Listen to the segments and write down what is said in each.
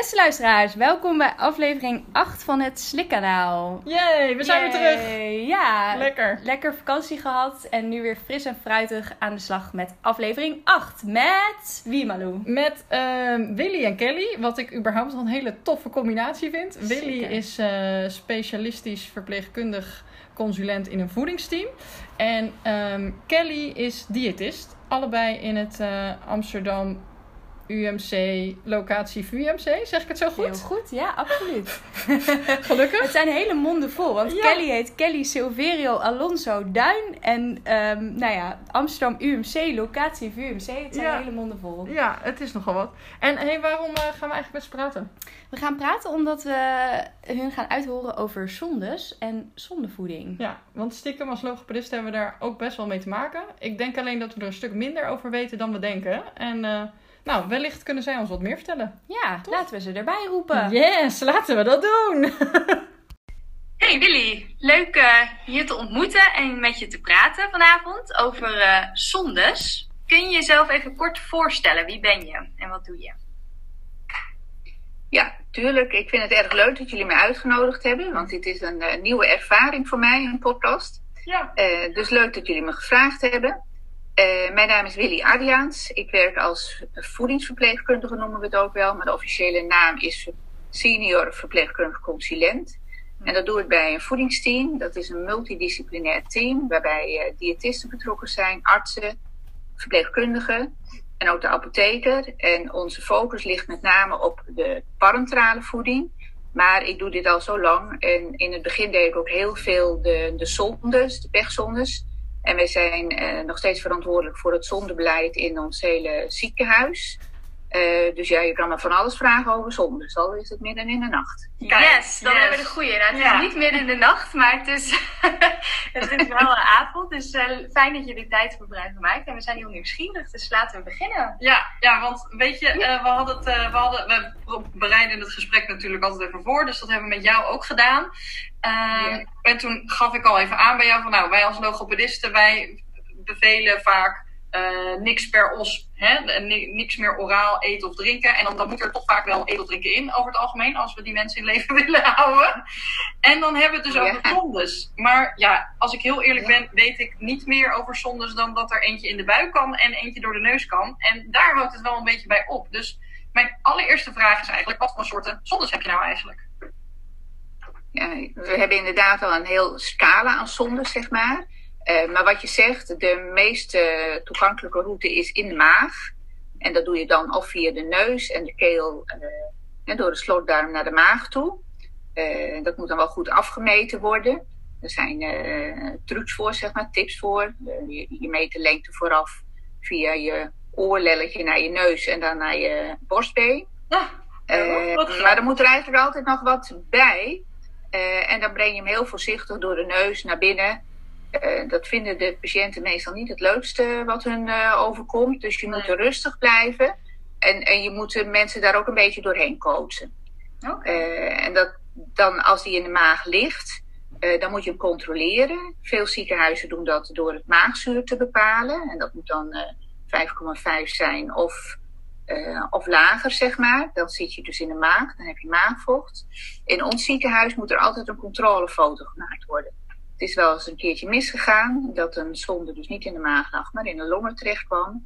Beste luisteraars, welkom bij aflevering 8 van het Slikkanaal. Yay, we zijn weer terug. Ja, Lekker. lekker vakantie gehad en nu weer fris en fruitig aan de slag met aflevering 8 met wie Malou? Met ehm, Willy en Kelly, wat ik überhaupt een hele toffe combinatie vind. Willy is eh, specialistisch verpleegkundig consulent in een voedingsteam. En ehm, Kelly is diëtist. Allebei in het eh, Amsterdam UMC, locatie VUMC. Zeg ik het zo Heel goed? goed, ja, absoluut. Gelukkig. Het zijn hele monden vol, want Ja. Kelly heet Kelly Silverio Alonso Duin en ehm, nou ja, Amsterdam UMC, locatie VUMC. Het zijn Ja. hele monden vol. Ja, het is nogal wat. En hey, waarom eh, gaan we eigenlijk met ze praten? We gaan praten omdat we hun gaan uithoren over zondes en zondevoeding. Ja, want stiekem als logopedist hebben we daar ook best wel mee te maken. Ik denk alleen dat we er een stuk minder over weten dan we denken. En eh, nou, wellicht kunnen zij ons wat meer vertellen. Ja, laten we ze erbij roepen. Yes, laten we dat doen! Hey Willy, leuk eh, je te ontmoeten en met je te praten vanavond over eh, zondes. Kun je jezelf even kort voorstellen? Wie ben je en wat doe je? Ja, tuurlijk. Ik vind het erg leuk dat jullie mij uitgenodigd hebben, want dit is een eh, nieuwe ervaring voor mij, een podcast. Ja. Eh, dus leuk dat jullie me gevraagd hebben. Eh, mijn naam is Willy Adriaans. Ik werk als voedingsverpleegkundige, noemen we het ook wel, maar de officiële naam is senior verpleegkundig consulent. En dat doe ik bij een voedingsteam. Dat is een multidisciplinair team waarbij eh, diëtisten betrokken zijn, artsen, verpleegkundigen en ook de apotheker. En onze focus ligt met name op de parenterale voeding. Maar ik doe dit al zo lang. En in het begin deed ik ook heel veel de, de zondes, de pechzondes. En wij zijn eh, nog steeds verantwoordelijk voor het zondebeleid in ons hele ziekenhuis. Eh, dus ja, je kan me van alles vragen over zondes, al is het midden in de nacht. yes, dan yes. hebben we de goeie. Nou, het Ja. is niet midden in de nacht, maar het is, het is wel een avond. Dus eh, fijn dat je er tijd voor gebruik van maakt. En we zijn heel nieuwsgierig, dus laten we beginnen. Ja, ja, want weet je, eh, we, hadden het, eh, we, hadden, we bereiden het gesprek natuurlijk altijd even voor. Dus dat hebben we met jou ook gedaan. Ja. En toen gaf ik al even aan bij jou van nou, wij als logopedisten, wij bevelen vaak eh, niks per os. Hè? Niks meer oraal eten of drinken. En dan, dan moet er toch vaak wel eten of drinken in over het algemeen. Als we die mensen in leven willen houden. En dan hebben we het dus Ja. over zondes. Maar ja, als ik heel eerlijk ben, weet ik niet meer over zondes dan dat er eentje in de buik kan en eentje door de neus kan. En daar houdt het wel een beetje bij op. Dus mijn allereerste vraag is eigenlijk, wat voor soorten zondes heb je nou eigenlijk? Ja, we hebben inderdaad al een heel scala aan zondes, zeg maar. Eh, maar wat je zegt, de meest eh, toegankelijke route is in de maag. En dat doe je dan of via de neus en de keel eh, en door de slotdarm naar de maag toe. Eh, dat moet dan wel goed afgemeten worden. Er zijn eh, trucs voor, zeg maar, tips voor. Eh, je, je meet de lengte vooraf via je oorlelletje naar je neus en dan naar je borstbeen. Eh, wat grappig. maar er moet er eigenlijk altijd nog wat bij. Eh, en dan breng je hem heel voorzichtig door de neus naar binnen. Eh, dat vinden de patiënten meestal niet het leukste wat hun eh, overkomt. Dus je moet Nee. rustig blijven. En, en je moet de mensen daar ook een beetje doorheen coachen. Eh, en dat, dan als die in de maag ligt, dan moet je hem controleren. Veel ziekenhuizen doen dat door het maagzuur te bepalen. En dat moet dan eh 5,5 zijn of, of lager, zeg maar. Dan zit je dus in de maag, dan heb je maagvocht. In ons ziekenhuis moet er altijd een controlefoto gemaakt worden. Het is wel eens een keertje misgegaan, dat een zonde dus niet in de maag lag, maar in de longen terecht kwam.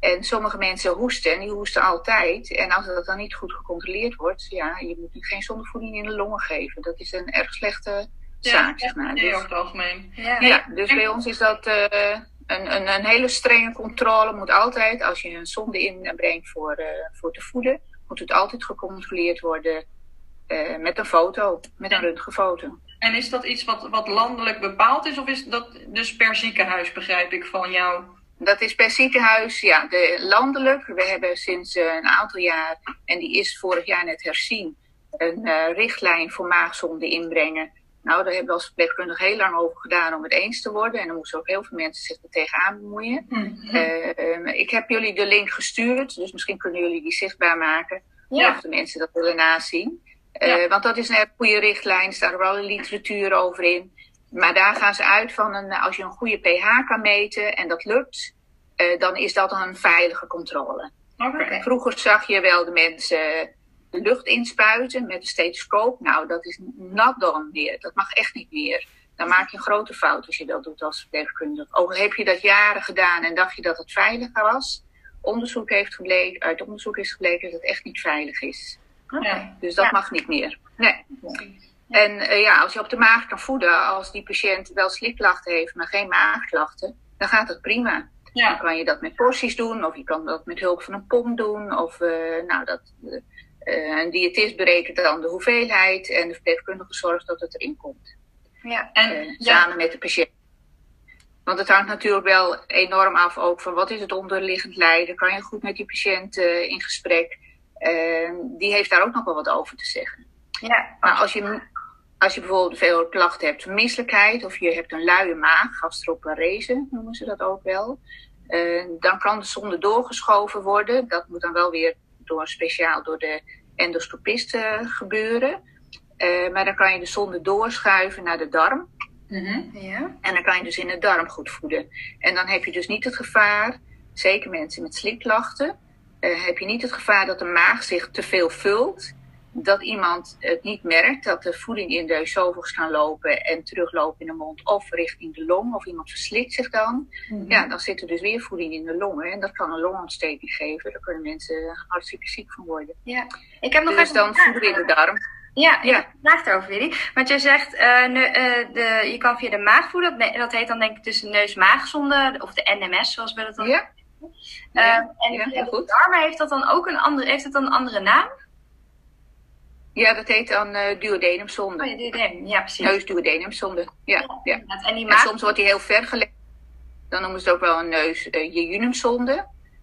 En sommige mensen hoesten, en die hoesten altijd. En als dat dan niet goed gecontroleerd wordt, ja, je moet nu geen zondevoeding in de longen geven. Dat is een erg slechte zaak, zeg maar. Nee, Dus- over het algemeen. Ja. ja, dus bij ons is dat eh, een, een, een hele strenge controle. Moet altijd, als je een zonde inbrengt voor, eh, voor te voeden, moet het altijd gecontroleerd worden eh, met een foto, met een röntgenfoto. En is dat iets wat, wat landelijk bepaald is? Of is dat dus per ziekenhuis, begrijp ik, van jou? Dat is per ziekenhuis, ja, de, landelijk. We hebben sinds eh, een aantal jaar, en die is vorig jaar net herzien, een eh, richtlijn voor maagzonde inbrengen. Nou, daar hebben we als verpleegkundige heel lang over gedaan om het eens te worden. En er moesten ook heel veel mensen zich er tegenaan bemoeien. Eh, eh, ik heb jullie de link gestuurd, dus misschien kunnen jullie die zichtbaar maken. Ja. Of de mensen dat willen nazien. Eh. Want dat is een goede richtlijn, staat er wel een literatuur over in. Maar daar gaan ze uit van, een, als je een goede pH kan meten en dat lukt, eh, dan is dat een veilige controle. Vroeger zag je wel de mensen lucht inspuiten met een stethoscoop. Nou, dat is nat dan meer. Dat mag echt niet meer. Dan maak je een grote fout als je dat doet als verpleegkundige. Ook heb je dat jaren gedaan en dacht je dat het veiliger was. Onderzoek heeft gebleken, uit onderzoek is gebleken dat het echt niet veilig is. Ja. Dus dat Ja. mag niet meer. Nee. En eh, ja, als je op de maag kan voeden, als die patiënt wel slikklachten heeft, maar geen maagklachten, dan gaat het prima. Dan kan je dat met porties doen, of je kan dat met hulp van een pomp doen. Of eh, nou, dat, eh, een diëtist berekent dan de hoeveelheid en de verpleegkundige zorgt dat het erin komt. Ja. En ja, samen met de patiënt. Want het hangt natuurlijk wel enorm af ook van wat is het onderliggend lijden. Kan je goed met die patiënt in gesprek? Eh, die heeft daar ook nog wel wat over te zeggen. Ja. Maar als je, als je bijvoorbeeld veel klachten hebt van misselijkheid of je hebt een luie maag, gastroparese noemen ze dat ook wel, eh, dan kan de zonde doorgeschoven worden. Dat moet dan wel weer door, speciaal door de endoscopist eh, gebeuren. Eh, maar dan kan je de zonde doorschuiven naar de darm. Mhm. Ja. En dan kan je dus in de darm goed voeden. En dan heb je dus niet het gevaar, zeker mensen met slikklachten, eh, heb je niet het gevaar dat de maag zich te veel vult. Dat iemand het niet merkt, dat de voeding in de esophagus gaan lopen en teruglopen in de mond of richting de long. Of iemand verslikt zich dan. Mhm. Ja, dan zit er dus weer voeding in de longen. En dat kan een longontsteking geven. Daar kunnen mensen hartstikke ziek van worden. ja. Ik heb nog Dus even dan we in de darm. Ja, Ja. vraag daarover, Willy. Want jij zegt, eh, ne- eh, de, je kan via de maag voeden. Dat, heet dan denk ik dus de neus-maagzonde, of de NMS, zoals we dat dan Ja? Ja, en ja, heel goed. darmen heeft dat dan ook een andere, heeft het dan een andere naam? Ja, dat heet dan eh duodenumzonde. Oh ja, duodenum. ja precies. Neusduodenumzonde. Ja, ja. En die En maag... soms wordt die heel ver gelegd. Dan noemen ze het ook wel een neus uh.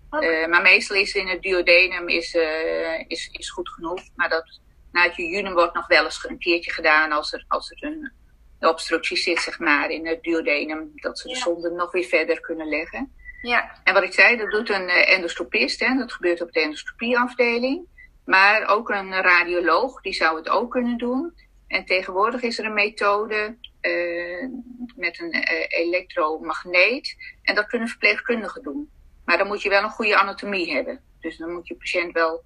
Eh, maar meestal is in het duodenum is, eh, is, is goed genoeg. Maar dat, na het jejunum wordt nog wel eens een keertje gedaan als er, als er een obstructie zit, zeg maar, in het duodenum. Dat ze de zonde nog weer verder kunnen leggen. Ja, En wat ik zei, dat doet een eh, endoscopist. Hè, dat gebeurt op de endoscopieafdeling. Maar ook een radioloog, die zou het ook kunnen doen. En tegenwoordig is er een methode eh, met een eh, elektromagneet. En dat kunnen verpleegkundigen doen. Maar dan moet je wel een goede anatomie hebben. Dus dan moet je patiënt wel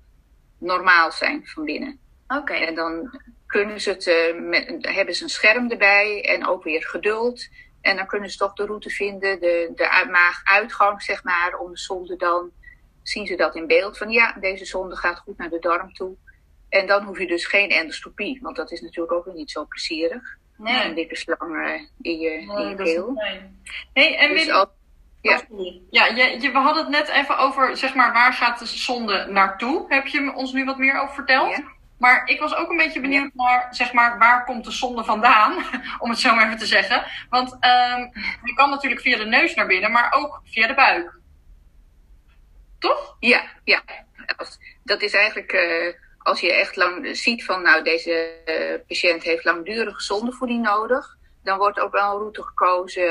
normaal zijn van binnen. oké. En dan kunnen ze het, met, hebben ze een scherm erbij en ook weer geduld. En dan kunnen ze toch de route vinden, de, de uit- maaguitgang, zeg maar, om de zonde dan. Zien ze dat in beeld van ja, deze zonde gaat goed naar de darm toe. En dan hoef je dus geen endoscopie, want dat is natuurlijk ook weer niet zo plezierig. Nee. Een dikke slang eh, in je, in Nee, je dat is keel. Hey, en Dus ja. Oh, ja je, je, we hadden het net even over, zeg maar, waar gaat de zonde naartoe? Heb je ons nu wat meer over verteld? Ja. Maar ik was ook een beetje benieuwd naar, zeg maar, waar komt de zonde vandaan? Om het zo maar even te zeggen. Want ehm, je kan natuurlijk via de neus naar binnen, maar ook via de buik. Toch? Ja, ja. Dat is eigenlijk eh, als je echt lang ziet van nou deze eh, patiënt heeft langdurige zondevoeding nodig, dan wordt ook wel een route gekozen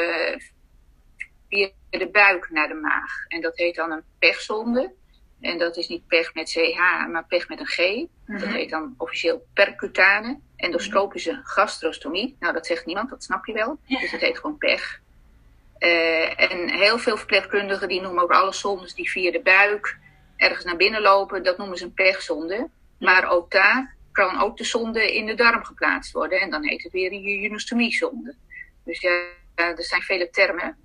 via de buik naar de maag. En dat heet dan een pechzonde. En dat is niet pech met CH, maar pech met een G. Dat heet dan officieel percutane. Endoscopische gastrostomie. Nou, dat zegt niemand, dat snap je wel. Dus dat heet gewoon pech. Eh, en heel veel verpleegkundigen die noemen ook alle zondes die via de buik ergens naar binnen lopen, dat noemen ze een pechzonde. Maar ook daar kan ook de zonde in de darm geplaatst worden. En dan heet het weer een jejunostomie-zonde. Dus ja, er zijn vele termen.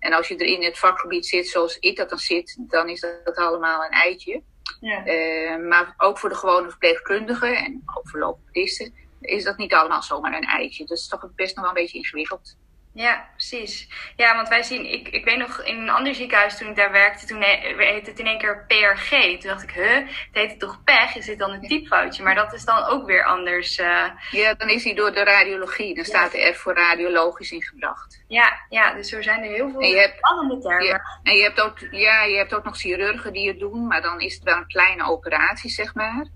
En als je er in het vakgebied zit zoals ik dat dan zit, dan is dat allemaal een eitje. Ja. Eh, maar ook voor de gewone verpleegkundigen en ook voor logopedisten is dat niet allemaal zomaar een eitje. Dat is toch best nog wel een beetje ingewikkeld. Ja, precies. Ja, want wij zien, ik, ik weet nog in een ander ziekenhuis toen ik daar werkte, toen he- heette het in één keer PRG. Toen dacht ik, huh, het heet toch pech? Is dit dan een typfoutje? Maar dat is dan ook weer anders. eh. Ja, dan is hij door de radiologie. Dan staat er voor radiologisch ingebracht. ja, ja, dus zo zijn er heel veel spannende termen. ja, en je hebt, ook, ja, je hebt ook nog chirurgen die het doen, maar dan is het wel een kleine operatie, zeg maar.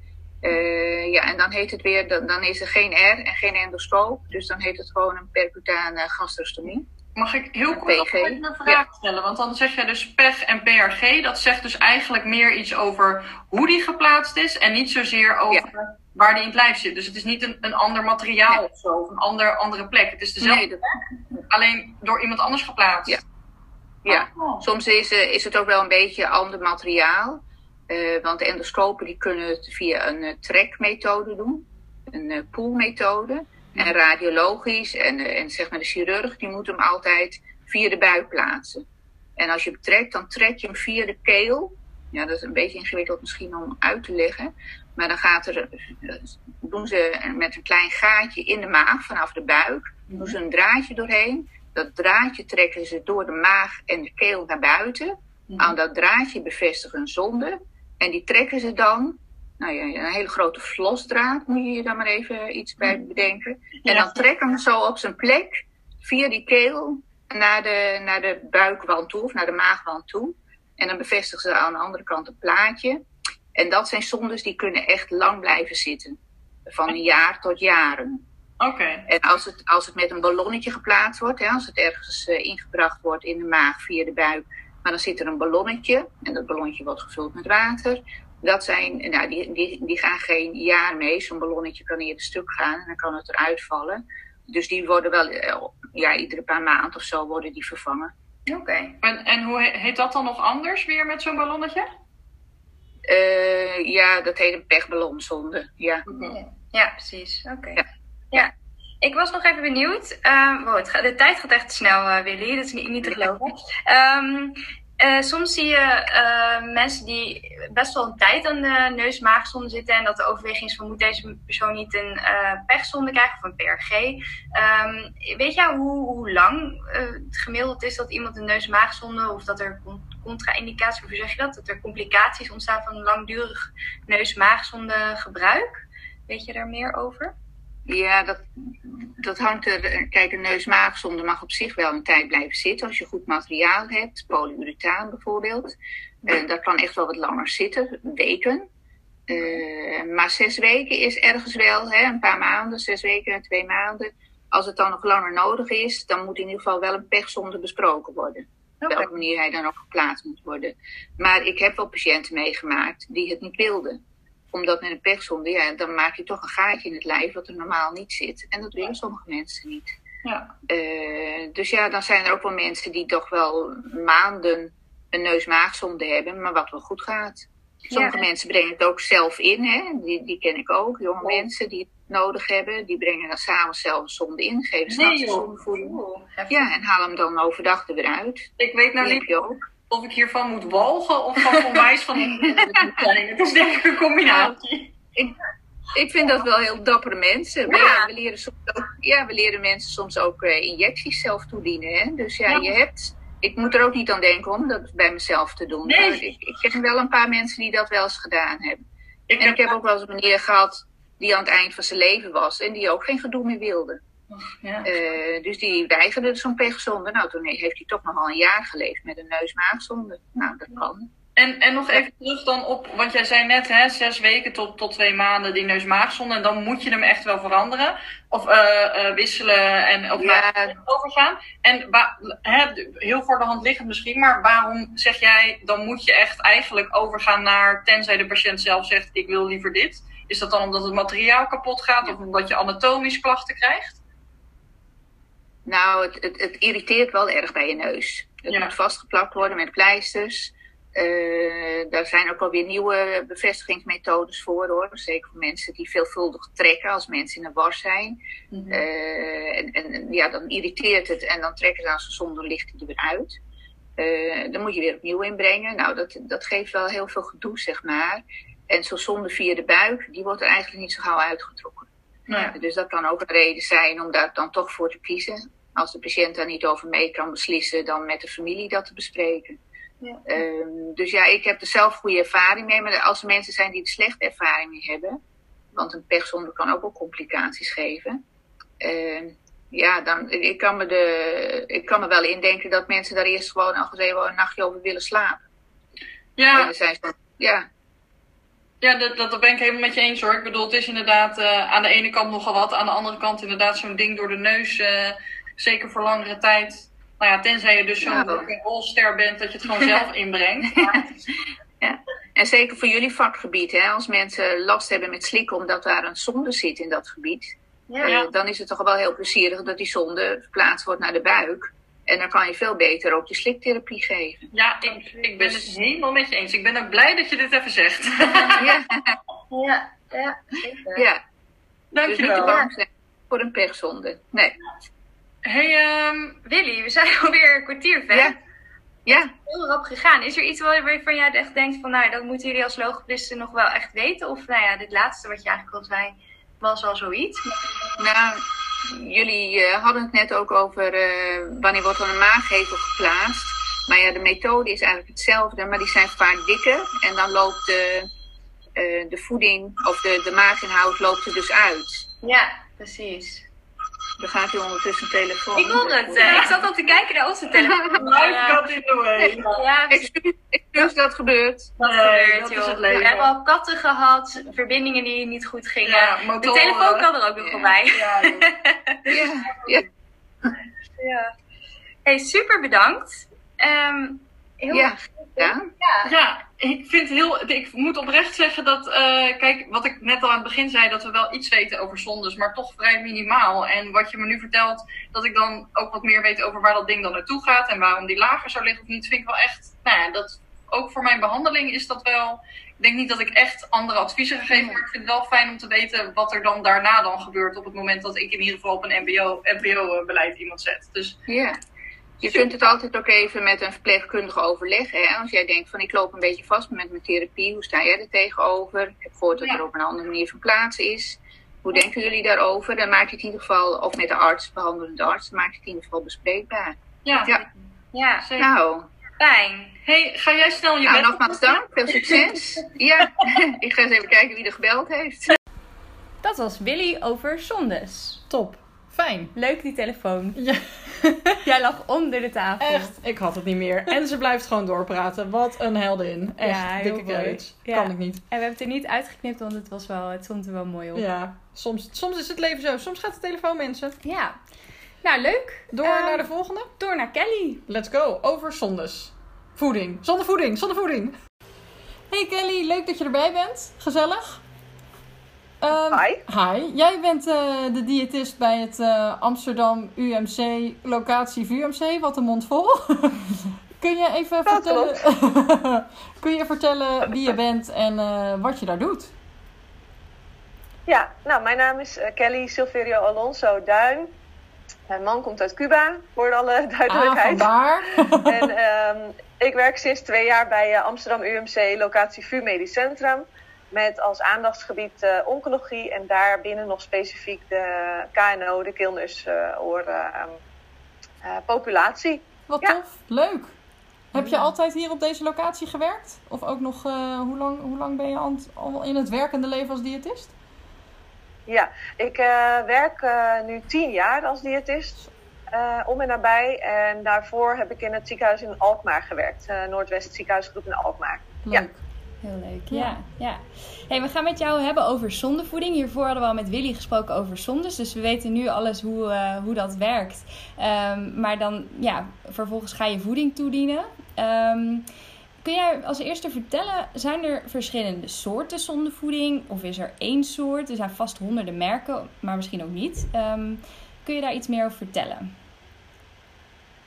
Eh, ja, en dan heet het weer, dan, dan is er geen R en geen endoscoop. Dus dan heet het gewoon een percutane gastrostomie. Mag ik heel kort nog PG? even een vraag stellen? Want dan zeg je dus PEG en PRG. Dat zegt dus eigenlijk meer iets over hoe die geplaatst is. En niet zozeer over waar die in het lijf zit. Dus het is niet een, een ander materiaal Nee. of zo. Of een ander, andere plek. Het is dezelfde Nee, plek, alleen door iemand anders geplaatst. Ja. ja. Oh. Soms is, eh, is het ook wel een beetje ander materiaal. Eh, want de endoscopen die kunnen het via een uh, trekmethode doen, een uh, poolmethode. En radiologisch en, en zeg maar de chirurg die moet hem altijd via de buik plaatsen. En als je hem trekt, dan trek je hem via de keel. Ja, dat is een beetje ingewikkeld misschien om uit te leggen. Maar dan gaat er, doen ze met een klein gaatje in de maag vanaf de buik, doen ze een draadje doorheen. Dat draadje trekken ze door de maag en de keel naar buiten. Aan dat draadje bevestigen een zonde. En die trekken ze dan, nou ja, een hele grote vlosdraad moet je je dan maar even iets bij bedenken. En dan trekken ze zo op zijn plek via die keel naar de, naar de buikwand toe of naar de maagwand toe. En dan bevestigen ze aan de andere kant een plaatje. En dat zijn zondes die kunnen echt lang blijven zitten. Van een jaar tot jaren. Oké. En als het, als het met een ballonnetje geplaatst wordt, hè, als het ergens uh, ingebracht wordt in de maag via de buik, maar dan zit er een ballonnetje en dat ballonnetje wordt gevuld met water. Dat zijn, nou, die, die, die gaan geen jaar mee. Zo'n ballonnetje kan eerder stuk gaan en dan kan het eruit vallen. Dus die worden wel, uh, ja, iedere paar maanden of zo worden die vervangen. Oké. En, en hoe heet dat dan nog anders weer met zo'n ballonnetje? Uh, ja, dat heet een pechballonzonde. Ja. ja, precies. Oké. Ja. ja. Ik was nog even benieuwd. Um, wow, de tijd gaat echt snel, uh, Willy. Dat is niet, niet te geloven. Um, uh, soms zie je uh, mensen die best wel een tijd aan de neus-maagzonde zitten. En dat de overweging is van moet deze persoon niet een pechzonde krijgen of een PRG. Um, weet jij hoe, hoe lang het gemiddeld is dat iemand een neus-maagzonde of dat er contra-indicaties, hoe zeg je dat? Dat er complicaties ontstaan van langdurig neus-maagzonde gebruik? Weet je daar meer over? Ja, dat, dat hangt er. Kijk, een neus-maagzonde mag op zich wel een tijd blijven zitten. Als je goed materiaal hebt, polyurethaan bijvoorbeeld. Uh, dat kan echt wel wat langer zitten, weken. Uh, maar zes weken is ergens wel, hè, een paar maanden, zes weken en twee maanden. Als het dan nog langer nodig is, dan moet in ieder geval wel een pechzonde besproken worden. Op welke manier hij dan ook geplaatst moet worden. Maar ik heb wel patiënten meegemaakt die het niet wilden omdat met een pechzonde, ja, dan maak je toch een gaatje in het lijf wat er normaal niet zit. En dat willen sommige mensen niet. Ja. Uh, dus ja, dan zijn er ook wel mensen die toch wel maanden een neus-maagzonde hebben, maar wat wel goed gaat. Sommige ja. mensen brengen het ook zelf in, hè? Die, die ken ik ook. Jonge oh. mensen die het nodig hebben, die brengen dan s'avonds zelf een zonde in, geven s'nachts nee, een zondevoeding. Ja, en halen hem dan overdag er weer uit. Ik weet nou niet ook of ik hiervan moet walgen of van onwijs van zijn. Het is denk ik een combinatie. Ik, ik vind dat wel heel dappere mensen. Ja. we, leren soms ook, ja, we leren mensen soms ook uh, injecties zelf toedienen. Hè? Dus ja, ja, je hebt... Ik moet er ook niet aan denken om dat bij mezelf te doen. Nee. Ik, ik ken wel een paar mensen die dat wel eens gedaan hebben. Ik en heb ik heb ook wel eens een meneer gehad die aan het eind van zijn leven was. En die ook geen gedoe meer wilde. Ja. Uh, dus die weigerde zo'n pechzonde. Nou, toen heeft hij toch nog al een jaar geleefd met een neus-maagzonde. Nou, dat kan. En, en nog even terug dan op, want jij zei net, hè, zes weken tot, tot twee maanden die neus-maagzonde. En dan moet je hem echt wel veranderen. Of uh, uh, wisselen en of ja. overgaan. En hè, heel voor de hand liggend misschien, maar waarom zeg jij, dan moet je echt eigenlijk overgaan naar, tenzij de patiënt zelf zegt, ik wil liever dit. Is dat dan omdat het materiaal kapot gaat of omdat je anatomisch klachten krijgt? Nou, het, het, het, irriteert wel erg bij je neus. Het Ja. moet vastgeplakt worden met pleisters. Uh, daar zijn ook alweer nieuwe bevestigingsmethodes voor hoor. Zeker voor mensen die veelvuldig trekken als mensen in een war zijn. Mhm. Uh, en, en ja, dan irriteert het en dan trekken ze aan zonder licht die er weer uit. Uh, dan moet je weer opnieuw inbrengen. Nou, dat, dat geeft wel heel veel gedoe, zeg maar. En zo'n zonde via de buik, die wordt er eigenlijk niet zo gauw uitgetrokken. Ja. Dus dat kan ook een reden zijn om daar dan toch voor te kiezen. Als de patiënt daar niet over mee kan beslissen, dan met de familie dat te bespreken. Ja. Um, dus ja, ik heb er zelf goede ervaring mee. Maar als er mensen zijn die er slechte ervaring mee hebben, want een pechzonde kan ook wel complicaties geven. Uh, ja, dan, ik, kan me de, ik kan me wel indenken dat mensen daar eerst gewoon al even een nachtje over willen slapen. Ja. En dan zijn ze, ja, Ja, dat, dat ben ik helemaal met je eens hoor. Ik bedoel, het is inderdaad uh, aan de ene kant nogal wat, aan de andere kant inderdaad zo'n ding door de neus, uh, zeker voor langere tijd. Nou ja, tenzij je dus zo'n Ja. rolster bent dat je het gewoon zelf inbrengt. Maar, ja. En zeker voor jullie vakgebied, hè, als mensen last hebben met slikken omdat daar een zonde zit in dat gebied, Ja. eh, dan is het toch wel heel plezierig dat die zonde verplaatst wordt naar de buik. En dan kan je veel beter ook de sliktherapie geven. Ja, ik, ik ben het helemaal met je eens. Ik ben ook blij dat je dit even zegt. Ja, Ja, ja, zeker. ja. dus niet te Dankjewel. bang zijn voor een pechzonde. Nee. Hey, ehm, Willy, we zijn alweer een kwartier ver. Ja. Ja. Heel rap gegaan. Is er iets waar- waarvan jij echt denkt van, nou, dat moeten jullie als logopedisten nog wel echt weten? Of, nou ja, dit laatste wat je eigenlijk al zei, was al zoiets. Nou, jullie eh, hadden het net ook over eh, wanneer wordt er een maaggevel geplaatst. Maar ja, de methode is eigenlijk hetzelfde, maar die zijn vaak dikker. En dan loopt de, eh, de voeding of de, de maaginhoud loopt er dus uit. Ja, precies. Dan gaat hij ondertussen een telefoon. Ik hoor het. eh, ik zat al te kijken naar onze telefoon. life got in the way. Ja. Excuus, excuus dat gebeurt. Nee, gebeurt, dat is het leven. We hebben al katten gehad, verbindingen die niet goed gingen. Ja, de telefoon kan er ook nog Ja. voorbij. Ja, ja. Ja. Hey, super bedankt. Ehm heel Ja. erg. ja. Ja. Ja, ik vind heel. Ik moet oprecht zeggen dat. eh, kijk, wat ik net al aan het begin zei, dat we wel iets weten over zondes, maar toch vrij minimaal. En wat je me nu vertelt, dat ik dan ook wat meer weet over waar dat ding dan naartoe gaat en waarom die lager zou liggen of niet, vind ik wel echt. Nou ja, dat, ook voor mijn behandeling is dat wel. Ik denk niet dat ik echt andere adviezen ga geven, maar ik vind het wel fijn om te weten wat er dan daarna dan gebeurt op het moment dat ik in ieder geval op een MBO-beleid iemand zet. Dus Ja. Je kunt het altijd ook even met een verpleegkundige overleggen. Hè? Als jij denkt van ik loop een beetje vast met mijn therapie, hoe sta jij er tegenover? Ik heb gehoord dat Ja. er op een andere manier van plaats is. Hoe denken jullie daarover? Dan maak je het in ieder geval, of met de arts, behandelende arts, dan maak je het in ieder geval bespreekbaar. ja, Ja. Ja, zeker. Nou, fijn. Hey, ga jij snel je nou bed nogmaals dank, veel succes. Ja, ik ga eens even kijken wie er gebeld heeft. Dat was Willy over zondes. Top. Fijn. Leuk die telefoon. Ja, Jij lag onder de tafel. echt. Ik had het niet meer. En ze blijft gewoon doorpraten. Wat een heldin. Echt, Ja, heel dikke credits. Ja. Kan ik niet. En we hebben het er niet uitgeknipt, want het, was wel, het stond er wel mooi op. Ja, soms, soms is het leven zo. Soms gaat de telefoon, mensen. Ja. Nou, leuk. Door Ehm, naar de volgende. Door naar Kelly. Let's go. Over zondes. Voeding. Zonder voeding. Zonder voeding. Hey Kelly, leuk dat je erbij bent. Gezellig. Ehm, Hi. Hi. Jij bent eh, de diëtist bij het eh, Amsterdam UMC, locatie VUMC. Wat een mond vol. Kun je even Dat vertellen, kun je vertellen wie je bent en eh, wat je daar doet? Ja, nou, mijn naam is Kelly Silverio Alonso Duin. Mijn man komt uit Cuba, voor alle Ah, duidelijkheid. vandaar. en ehm, ik werk sinds twee jaar bij Amsterdam UMC, locatie VU Medisch Centrum. Met als aandachtsgebied eh, oncologie en daarbinnen nog specifiek de KNO, de keelneushoor ehm, eh, populatie. Wat Ja. tof. Leuk. Heb je altijd hier op deze locatie gewerkt? Of ook nog, eh, hoe, lang, hoe lang ben je aan het- al in het werkende leven als diëtist? Ja, ik eh, werk eh, nu tien jaar als diëtist. eh, om en nabij. En daarvoor heb ik in het ziekenhuis in Alkmaar gewerkt. eh, Noordwest ziekenhuisgroep in Alkmaar. Ja. Heel leuk, Ja. ja. ja. Hey, we gaan met jou hebben over zondevoeding. Hiervoor hadden we al met Willy gesproken over zondes. Dus we weten nu alles hoe, eh, hoe dat werkt. Ehm, maar dan, ja, vervolgens ga je voeding toedienen. Ehm, kun jij als eerste vertellen, zijn er verschillende soorten zondevoeding? Of is er één soort? Er zijn vast honderden merken, maar misschien ook niet. Ehm, kun je daar iets meer over vertellen?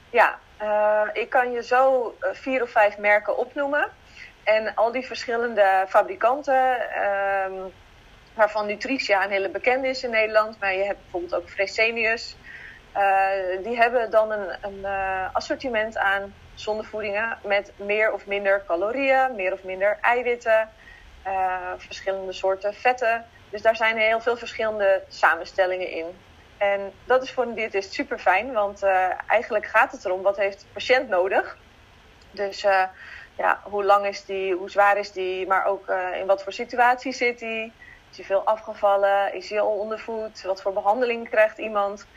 Ja, eh, ik kan je zo eh, vier of vijf merken opnoemen. En al die verschillende fabrikanten, ehm, waarvan Nutritia een hele bekende is in Nederland, maar je hebt bijvoorbeeld ook Fresenius, eh, die hebben dan een, een eh, assortiment aan zondevoedingen met meer of minder calorieën, meer of minder eiwitten, eh, verschillende soorten vetten. Dus daar zijn heel veel verschillende samenstellingen in. En dat is voor een diëtist super fijn, want eigenlijk gaat het erom wat heeft de patiënt nodig. Dus ja, hoe lang is die, hoe zwaar is die, maar ook eh, in wat voor situatie zit hij. Is hij veel afgevallen? Is hij al ondervoed? Wat voor behandeling krijgt iemand?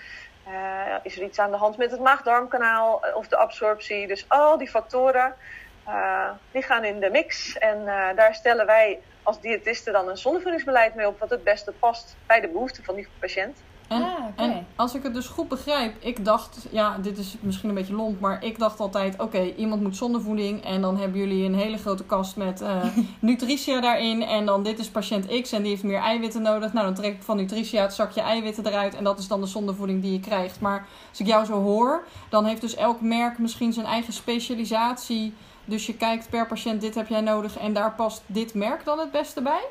Eh, is er iets aan de hand met het maag-darmkanaal eh, of de absorptie? Dus al die factoren, die gaan in de mix. En daar stellen wij als diëtisten dan een zondevoedingsbeleid mee op wat het beste past bij de behoeften van die patiënt. En, Ah, en als ik het dus goed begrijp, ik dacht, ja, dit is misschien een beetje lomp, maar ik dacht altijd, oké, iemand moet zonder voeding en dan hebben jullie een hele grote kast met eh, nutritia daarin en dan dit is patiënt X en die heeft meer eiwitten nodig. Nou, dan trek ik van nutritia het zakje eiwitten eruit en dat is dan de zondevoeding die je krijgt. Maar als ik jou zo hoor, dan heeft dus elk merk misschien zijn eigen specialisatie. Dus je kijkt per patiënt, dit heb jij nodig en daar past dit merk dan het beste bij?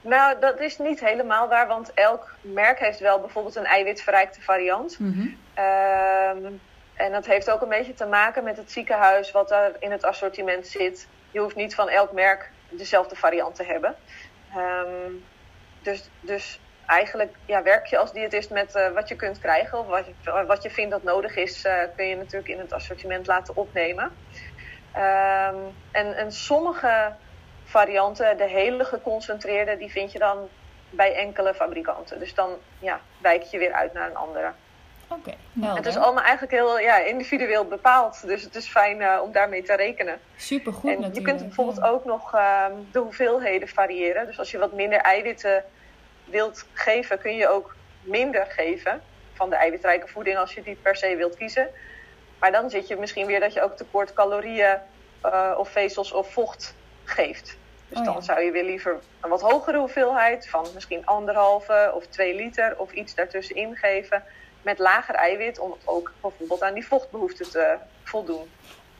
Nou, dat is niet helemaal waar, want elk merk heeft wel bijvoorbeeld een eiwitverrijkte variant. Ehm, en dat heeft ook een beetje te maken met het ziekenhuis wat daar in het assortiment zit. Je hoeft niet van elk merk dezelfde variant te hebben. Ehm, dus, dus eigenlijk ja, werk je als diëtist met eh, wat je kunt krijgen of wat je, wat je vindt dat nodig is, eh, kun je natuurlijk in het assortiment laten opnemen. Ehm, en, en sommige varianten, de hele geconcentreerde, die vind je dan bij enkele fabrikanten. Dus dan ja, wijk je weer uit naar een andere. Oké, Het is allemaal eigenlijk heel ja, individueel bepaald. Dus het is fijn eh, om daarmee te rekenen. Supergoed en natuurlijk. je kunt bijvoorbeeld ja. ook nog ehm, de hoeveelheden variëren. Dus als je wat minder eiwitten wilt geven, kun je ook minder geven van de eiwitrijke voeding als je die per se wilt kiezen. Maar dan zit je misschien weer dat je ook tekort calorieën eh, of vezels of vocht geeft. Dus Oh dan zou je weer liever een wat hogere hoeveelheid van misschien anderhalve of twee liter of iets daartussenin geven met lager eiwit om ook bijvoorbeeld aan die vochtbehoefte te voldoen.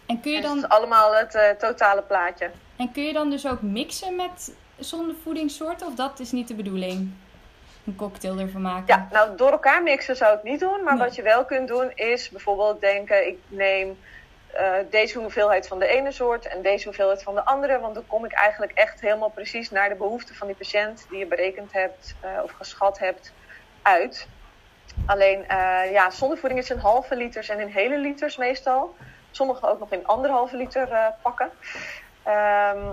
En kun je Dus het dan is allemaal het eh, totale plaatje. En kun je dan dus ook mixen met zondevoedingssoorten? Of dat is niet de bedoeling? Een cocktail ervan maken? Ja, nou door elkaar mixen zou ik niet doen. Maar Nee. wat je wel kunt doen is bijvoorbeeld denken: ik neem eh, deze hoeveelheid van de ene soort en deze hoeveelheid van de andere. Want dan kom ik eigenlijk echt helemaal precies naar de behoeften van die patiënt die je berekend hebt eh, of geschat hebt uit. Alleen eh, ja, zondevoeding is in halve liters en in hele liters meestal. Sommigen ook nog in anderhalve liter pakken. Ehm,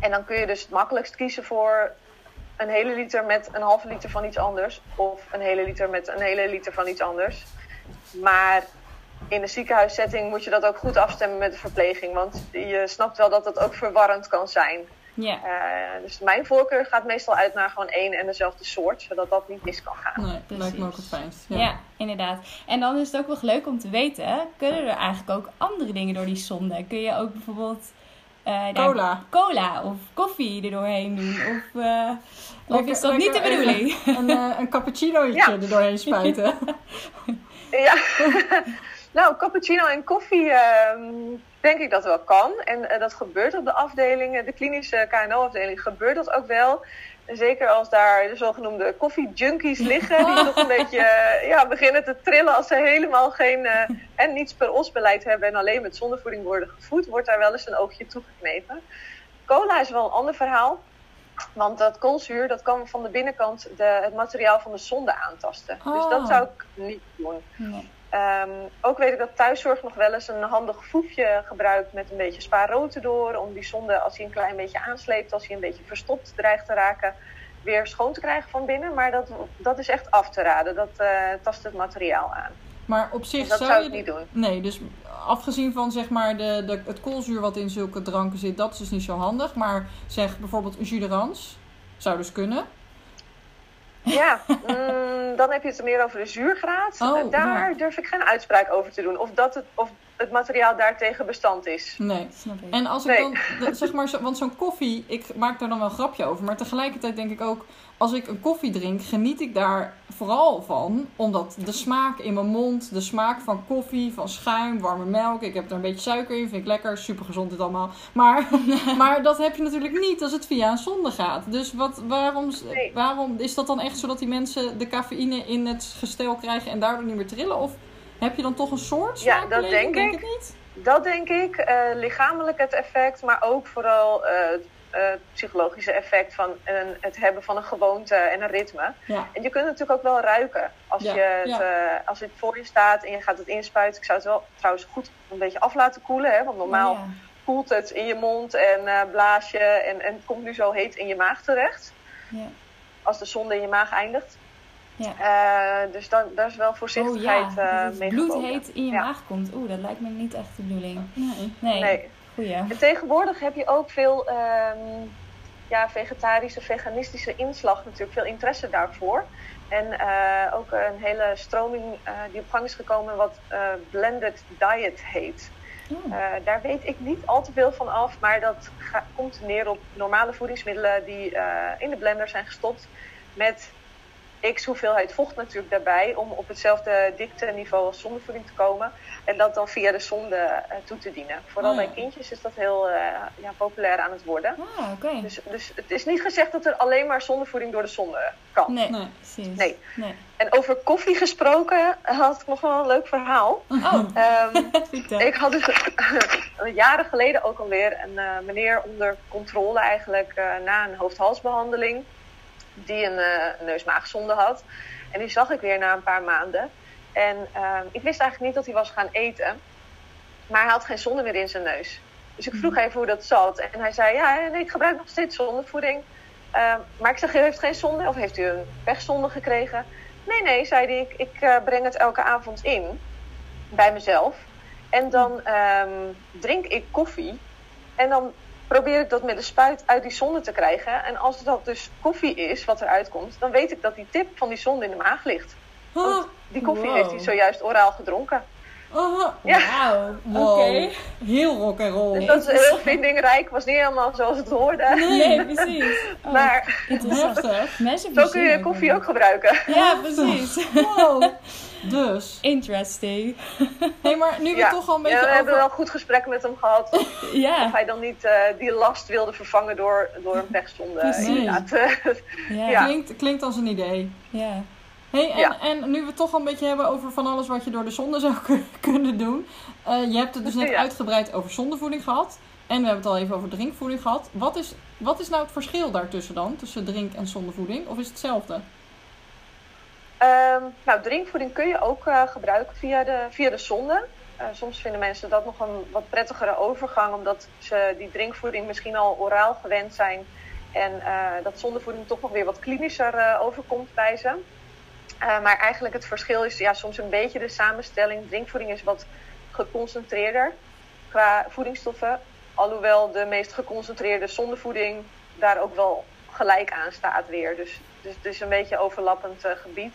en dan kun je dus het makkelijkst kiezen voor een hele liter met een halve liter van iets anders. Of een hele liter met een hele liter van iets anders. Maar in de ziekenhuissetting moet je dat ook goed afstemmen met de verpleging. Want je snapt wel dat dat ook verwarrend kan zijn. Ja. Eh, dus mijn voorkeur gaat meestal uit naar gewoon één en dezelfde soort. Zodat dat niet mis kan gaan. Nee, Precies. lijkt me ook het fijnst. Ja. inderdaad. En dan is het ook wel leuk om te weten, kunnen er eigenlijk ook andere dingen door die zonde? Kun je ook bijvoorbeeld eh, Cola. cola of koffie er doorheen doen? Of, eh, of is dat niet de bedoeling? Een, eh, een cappuccinootje Ja. er doorheen spuiten. Ja, nou, cappuccino en koffie ehm, denk ik dat wel kan. En eh, dat gebeurt op de afdelingen, de klinische KNO-afdeling gebeurt dat ook wel. Zeker als daar de zogenoemde koffiejunkies liggen, die toch een beetje eh, ja, beginnen te trillen als ze helemaal geen eh, en niets per os beleid hebben en alleen met zondevoeding worden gevoed, wordt daar wel eens een oogje toegeknepen. Cola is wel een ander verhaal. Want dat koolzuur, dat kan van de binnenkant de, het materiaal van de zonde aantasten. Dus Oh. dat zou ik niet doen. Nee. Ehm, ook weet ik dat thuiszorg nog wel eens een handig voefje gebruikt met een beetje spaarrood erdoor. Om die zonde, als hij een klein beetje aansleept, als hij een beetje verstopt dreigt te raken, weer schoon te krijgen van binnen. Maar dat, dat is echt af te raden. Dat eh, tast het materiaal aan. Maar op zich Dus dat zou, zou je... ik niet doen. Nee, dus afgezien van zeg maar de, de, het koolzuur wat in zulke dranken zit, dat is dus niet zo handig. Maar zeg bijvoorbeeld een jus de rans, zou dus kunnen. Ja, mm, dan heb je het er meer over de zuurgraad. Oh, daar durf ik geen uitspraak over te doen. Of, dat het, of het materiaal daartegen bestand is. Nee. Snap ik. En als ik Nee. dan, zeg maar, want zo'n koffie, ik maak daar dan wel een grapje over. Maar tegelijkertijd denk ik ook, als ik een koffie drink, geniet ik daar vooral van. Omdat de smaak in mijn mond, de smaak van koffie, van schuim, warme melk. Ik heb er een beetje suiker in, vind ik lekker. Super gezond dit allemaal. Maar, maar dat heb je natuurlijk niet als het via een zonde gaat. Dus wat, waarom, Nee. waarom is dat dan echt zo dat die mensen de cafeïne in het gestel krijgen en daardoor niet meer trillen? Of heb je dan toch een soort Ja, dat denk het niet. Dat denk ik. eh, lichamelijk het effect, maar ook vooral eh, het eh, psychologische effect van een, het hebben van een gewoonte en een ritme. Ja. En je kunt het natuurlijk ook wel ruiken. Als, Ja, je het, ja. eh, als het voor je staat en je gaat het inspuiten. Ik zou het wel trouwens goed een beetje af laten koelen. Hè? Want normaal Oh, koelt het in je mond en eh, blaas je. En, en het komt nu zo heet in je maag terecht. Ja. Als de zonde in je maag eindigt. Ja. Eh, dus dan, daar is wel Oh voorzichtigheid ja, eh dat het mee bloed geboden. heet in je Ja. maag komt. Oeh, dat lijkt me niet echt de bedoeling. Nee. Nee, Nee. goeie. En tegenwoordig heb je ook veel ehm, ja, vegetarische, veganistische inslag natuurlijk veel interesse daarvoor. En eh, ook een hele stroming die op gang is gekomen, wat blended diet heet. Oh. Daar weet ik niet al te veel van af, maar dat komt neer op normale voedingsmiddelen die in de blender zijn gestopt met x hoeveelheid vocht natuurlijk daarbij om op hetzelfde dikte-niveau als zondevoeding te komen en dat dan via de zonde eh, toe te dienen. Vooral Oh ja. bij kindjes is dat heel eh, ja, populair aan het worden. Ah, oké. Dus, dus het is niet gezegd dat er alleen maar zondevoeding door de zonde kan. Nee, Nee. precies. Nee. nee. En over koffie gesproken had ik nog wel een leuk verhaal. Oh, Ehm, vertel. ik had dus jaren geleden ook alweer een eh, meneer onder controle eigenlijk eh, na een hoofd-halsbehandeling. Die een eh, neus-maagzonde had. En die zag ik weer na een paar maanden. En ehm, ik wist eigenlijk niet dat hij was gaan eten. Maar hij had geen zonde meer in zijn neus. Dus ik vroeg even hoe dat zat. En hij zei, ja, nee, ik gebruik nog steeds zondevoeding. Ehm, maar ik zeg, u heeft geen zonde? Of heeft u een pechzonde gekregen? Nee, nee, zei hij, ik, ik eh, breng het elke avond in. Bij mezelf. En dan ehm, drink ik koffie. En dan probeer ik dat met de spuit uit die zonde te krijgen. En als dat dus koffie is wat eruit komt, dan weet ik dat die tip van die zonde in de maag ligt. Want die koffie Wow. heeft hij zojuist oraal gedronken. Oh, Ja. Wauw, wow. oké. Heel rock and roll. Dus dat is heel vindingrijk, was niet helemaal zoals het hoorde. Nee, precies. Oh, Maar interessant. Heftig. Mensen zo kun je koffie ook gebruiken. Ja, precies. Wow. Dus. Interesting. Hé, maar nu we Ja. toch al een Ja, beetje we hebben wel een goed gesprek met hem gehad. Of Ja, hij dan niet eh, die last wilde vervangen door, door een pechzonde. Precies. Inderdaad. ja, Ja. ja. Klinkt, klinkt als een idee. ja. Hey, en, Ja. en nu we het toch al een beetje hebben over van alles wat je door de zonde zou kun- kunnen doen. Eh, je hebt het dus net Ja. uitgebreid over zondevoeding gehad. En we hebben het al even over drinkvoeding gehad. Wat is, wat is nou het verschil daartussen dan? Tussen drink- en zondevoeding? Of is het hetzelfde? Ehm, nou, drinkvoeding kun je ook eh, gebruiken via de, via de zonde. Eh, soms vinden mensen dat nog een wat prettigere overgang, omdat ze die drinkvoeding misschien al oraal gewend zijn. En eh, dat zondevoeding toch nog weer wat klinischer overkomt bij ze. Maar eigenlijk het verschil is ja, soms een beetje de samenstelling. Drinkvoeding is wat geconcentreerder qua voedingsstoffen. Alhoewel de meest geconcentreerde zondevoeding daar ook wel gelijk aan staat weer. Dus, dus het is een beetje overlappend gebied.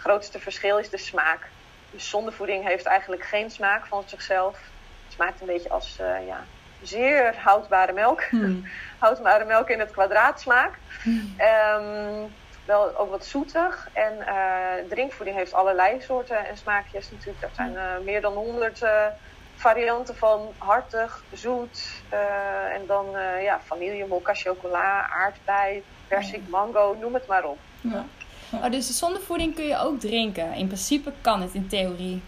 Grootste verschil is de smaak. Dus zondevoeding heeft eigenlijk geen smaak van zichzelf. Het smaakt een beetje als eh, ja, zeer houdbare melk. Hmm. Houdbare melk in het kwadraat smaak. Ehm, wel ook wat zoetig. En eh, drinkvoeding heeft allerlei soorten en smaakjes natuurlijk. Er zijn eh, meer dan honderd varianten van hartig, zoet. en dan eh, ja, vanille, mokka, chocola, aardbei, persik, mango, noem het maar op. Ja. Oh, dus de zondevoeding kun je ook drinken. In principe kan het in theorie.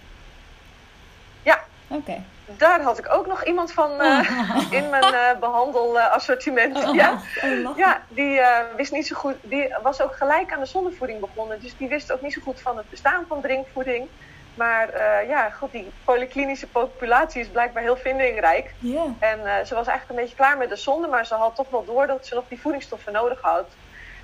Ja. Oké. Daar had ik ook nog iemand van eh, in mijn eh behandelassortiment. Oh, ja. oh. Ja, die eh, wist niet zo goed. Die was ook gelijk aan de zondevoeding begonnen. Dus die wist ook niet zo goed van het bestaan van drinkvoeding. Maar ja, goed, die polyklinische populatie is blijkbaar heel vindingrijk. Ja. En ze was eigenlijk een beetje klaar met de zonde, maar ze had toch wel door dat ze nog die voedingsstoffen nodig had.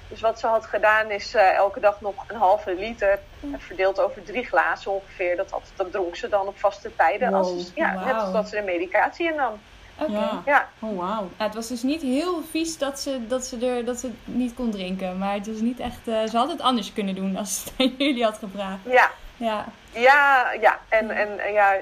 Dus wat ze had gedaan is eh, elke dag nog een halve liter, eh, verdeeld over drie glazen ongeveer. Dat, had, dat dronk ze dan op vaste tijden, Wow. als, ja, net als dat ze de medicatie innam. Oké. Ja. Ja, Oh, wauw. Ja, het was dus niet heel vies dat ze, dat ze, er, dat ze het niet kon drinken. Maar het was niet echt... eh, ze had het anders kunnen doen als ze het aan jullie had gevraagd. ja, Ja. Ja, ja. En, en, en ja,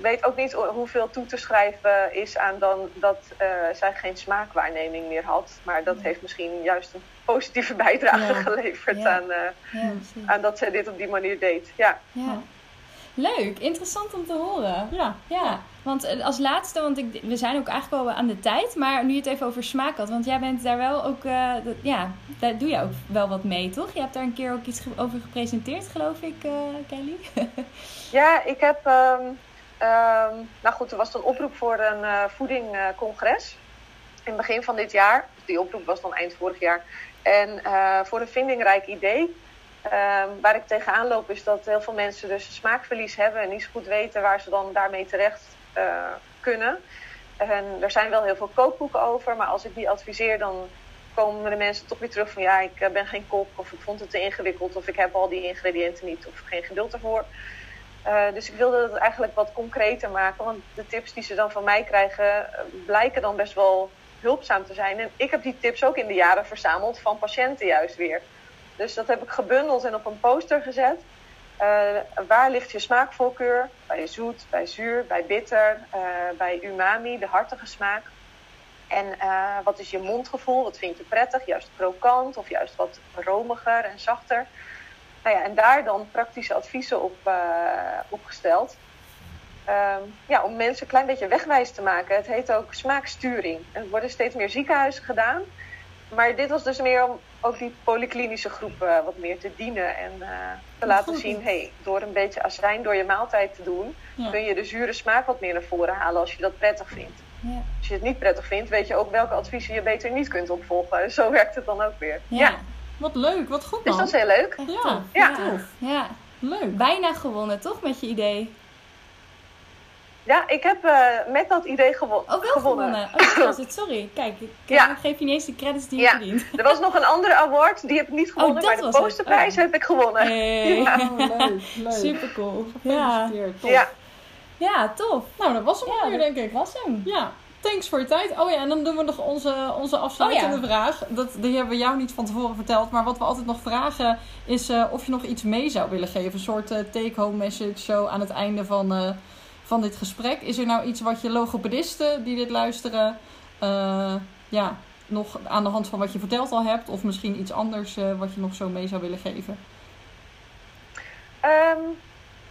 weet ook niet hoeveel toe te schrijven is aan dan dat eh, zij geen smaakwaarneming meer had. Maar dat heeft misschien juist een positieve bijdrage Ja. geleverd Ja. Aan, eh, aan dat zij dit op die manier deed. Ja. Leuk, interessant om te horen. Ja. Ja, want eh, als laatste, want ik, we zijn ook eigenlijk al aan de tijd, maar nu je het even over smaak had, want jij bent daar wel ook, eh, dat- ja, daar doe je ook wel wat mee, toch? Je hebt daar een keer ook iets over gepresenteerd, geloof ik, eh, Kelly. Ja, ik heb. ehm, ehm, nou goed, er was een oproep voor een voedingcongres. in het begin van dit jaar. Die oproep was dan eind vorig jaar. En voor een vindingrijk idee. Ehm, waar ik tegenaan loop is dat heel veel mensen dus smaakverlies hebben. en niet zo goed weten waar ze dan daarmee terecht eh, kunnen. En er zijn wel heel veel kookboeken over. maar als ik die adviseer, dan komen de mensen toch weer terug van ja, ik eh, ben geen kok. of ik vond het te ingewikkeld. of ik heb al die ingrediënten niet. of geen geduld ervoor. Eh, dus ik wilde het eigenlijk wat concreter maken. Want de tips die ze dan van mij krijgen, blijken dan best wel hulpzaam te zijn. En ik heb die tips ook in de jaren verzameld van patiënten juist weer. Dus dat heb ik gebundeld en op een poster gezet. Uh, waar ligt je smaakvoorkeur? Bij zoet, bij zuur, bij bitter, uh, bij umami, de hartige smaak. En uh, wat is je mondgevoel? Wat vind je prettig? Juist krokant of juist wat romiger en zachter? Nou ja, en daar dan praktische adviezen op opgesteld. Um, ja, om mensen een klein beetje wegwijs te maken. Het heet ook smaaksturing. Er worden steeds meer ziekenhuizen gedaan. Maar dit was dus meer om ook die polyklinische groep uh, wat meer te dienen. En uh, te laten goed. zien, hey, door een beetje azijn door je maaltijd te doen... Ja. kun je de zure smaak wat meer naar voren halen als je dat prettig vindt. Ja. Als je het niet prettig vindt, weet je ook welke adviezen je beter niet kunt opvolgen. Zo werkt het dan ook weer. Ja. Wat leuk, wat goed Dus man. dat is heel leuk. Echt Ja. tof. Ja. Tof. Ja. Leuk. Bijna gewonnen, toch, met je idee? Ja, ik heb eh, met dat idee gewo- Oh, wel gewonnen. gewonnen. Oh, dat was het. Sorry. Kijk, ik Ja. geef je niet eens de credits die je Ja. verdient. Er was nog een andere award, die heb ik niet gewonnen. Oh, dat maar de posterprijs Oh. heb ik gewonnen. Hey. Ja. Oh, leuk, leuk. Super cool. Ja. Gefeliciteerd, tof. Ja. ja, tof. Nou, dat was hem Ja, denk ik. was hem. Ja, thanks voor je tijd. Oh ja, en dan doen we nog onze, onze afsluitende Oh ja. vraag. Dat, die hebben we jou niet van tevoren verteld. Maar wat we altijd nog vragen is eh, of je nog iets mee zou willen geven. Een soort eh, take-home message zo aan het einde van, eh, van dit gesprek. Is er nou iets wat je logopedisten die dit luisteren... eh, ja, nog aan de hand van wat je verteld al hebt... of misschien iets anders eh, wat je nog zo mee zou willen geven? Ehm,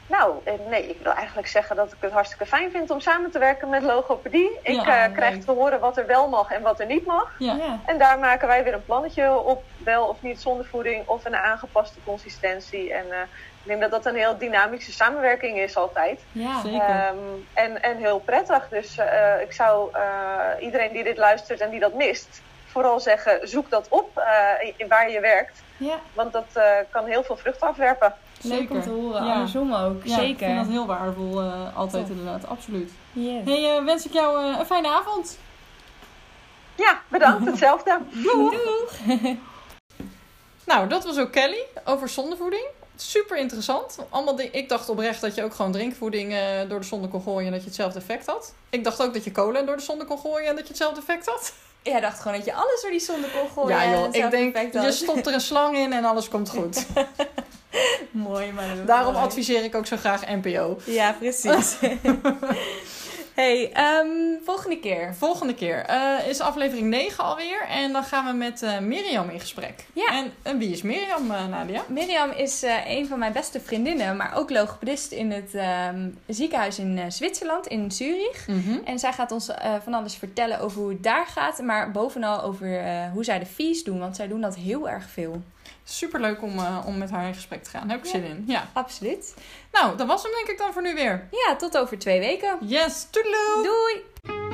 nou, eh, nee, ik wil eigenlijk zeggen dat ik het hartstikke fijn vind om samen te werken met logopedie. Ik Ja, eh, krijg te horen wat er wel mag en wat er niet mag. Ja, Ja. En daar maken wij weer een plannetje op, wel of niet zonder voeding of een aangepaste consistentie. En eh, ik denk dat dat een heel dynamische samenwerking is altijd. Ja. zeker. Ehm, en, en heel prettig. Dus eh, ik zou eh, iedereen die dit luistert en die dat mist, vooral zeggen: zoek dat op eh, in- waar je werkt. ja. Want dat eh, kan heel veel vrucht afwerpen. Leuk om Zeker. te horen. Ja. Andersom ook. ja Zeker. ik vind dat heel waardevol. eh, altijd inderdaad, absoluut. Yes. Hey, wens ik jou een fijne avond. Ja, bedankt. Hetzelfde. Nou, dat was ook Kelly over zondevoeding. Super interessant. Allemaal di- ik dacht oprecht dat je ook gewoon drinkvoeding eh, door de zonde kon gooien en dat je hetzelfde effect had. Ik dacht ook dat je cola door de zonde kon gooien en dat je hetzelfde effect had. Jij dacht gewoon dat je alles door die zonde kon gooien. ja en joh, hetzelfde ik denk je stopt er een slang in en alles komt goed. Mooi, maar Daarom mooi. adviseer ik ook zo graag NPO. Ja, precies. hey, ehm, volgende keer. Volgende keer eh, is aflevering 9 alweer en dan gaan we met eh, Mirjam in gesprek. Ja. En, en wie is Mirjam, eh, Nadia? Mirjam is een van mijn beste vriendinnen, maar ook logopedist in het ehm, ziekenhuis in Zwitserland, in Zurich. Mhm. En zij gaat ons van alles vertellen over hoe het daar gaat, maar bovenal over hoe zij de fees doen, want zij doen dat heel erg veel. Superleuk om, eh, om met haar in gesprek te gaan. Daar heb ik Ja. zin in. Ja. Absoluut. Nou, dat was hem denk ik dan voor nu weer. Ja, tot over twee weken. Yes, toedeloe! Doei!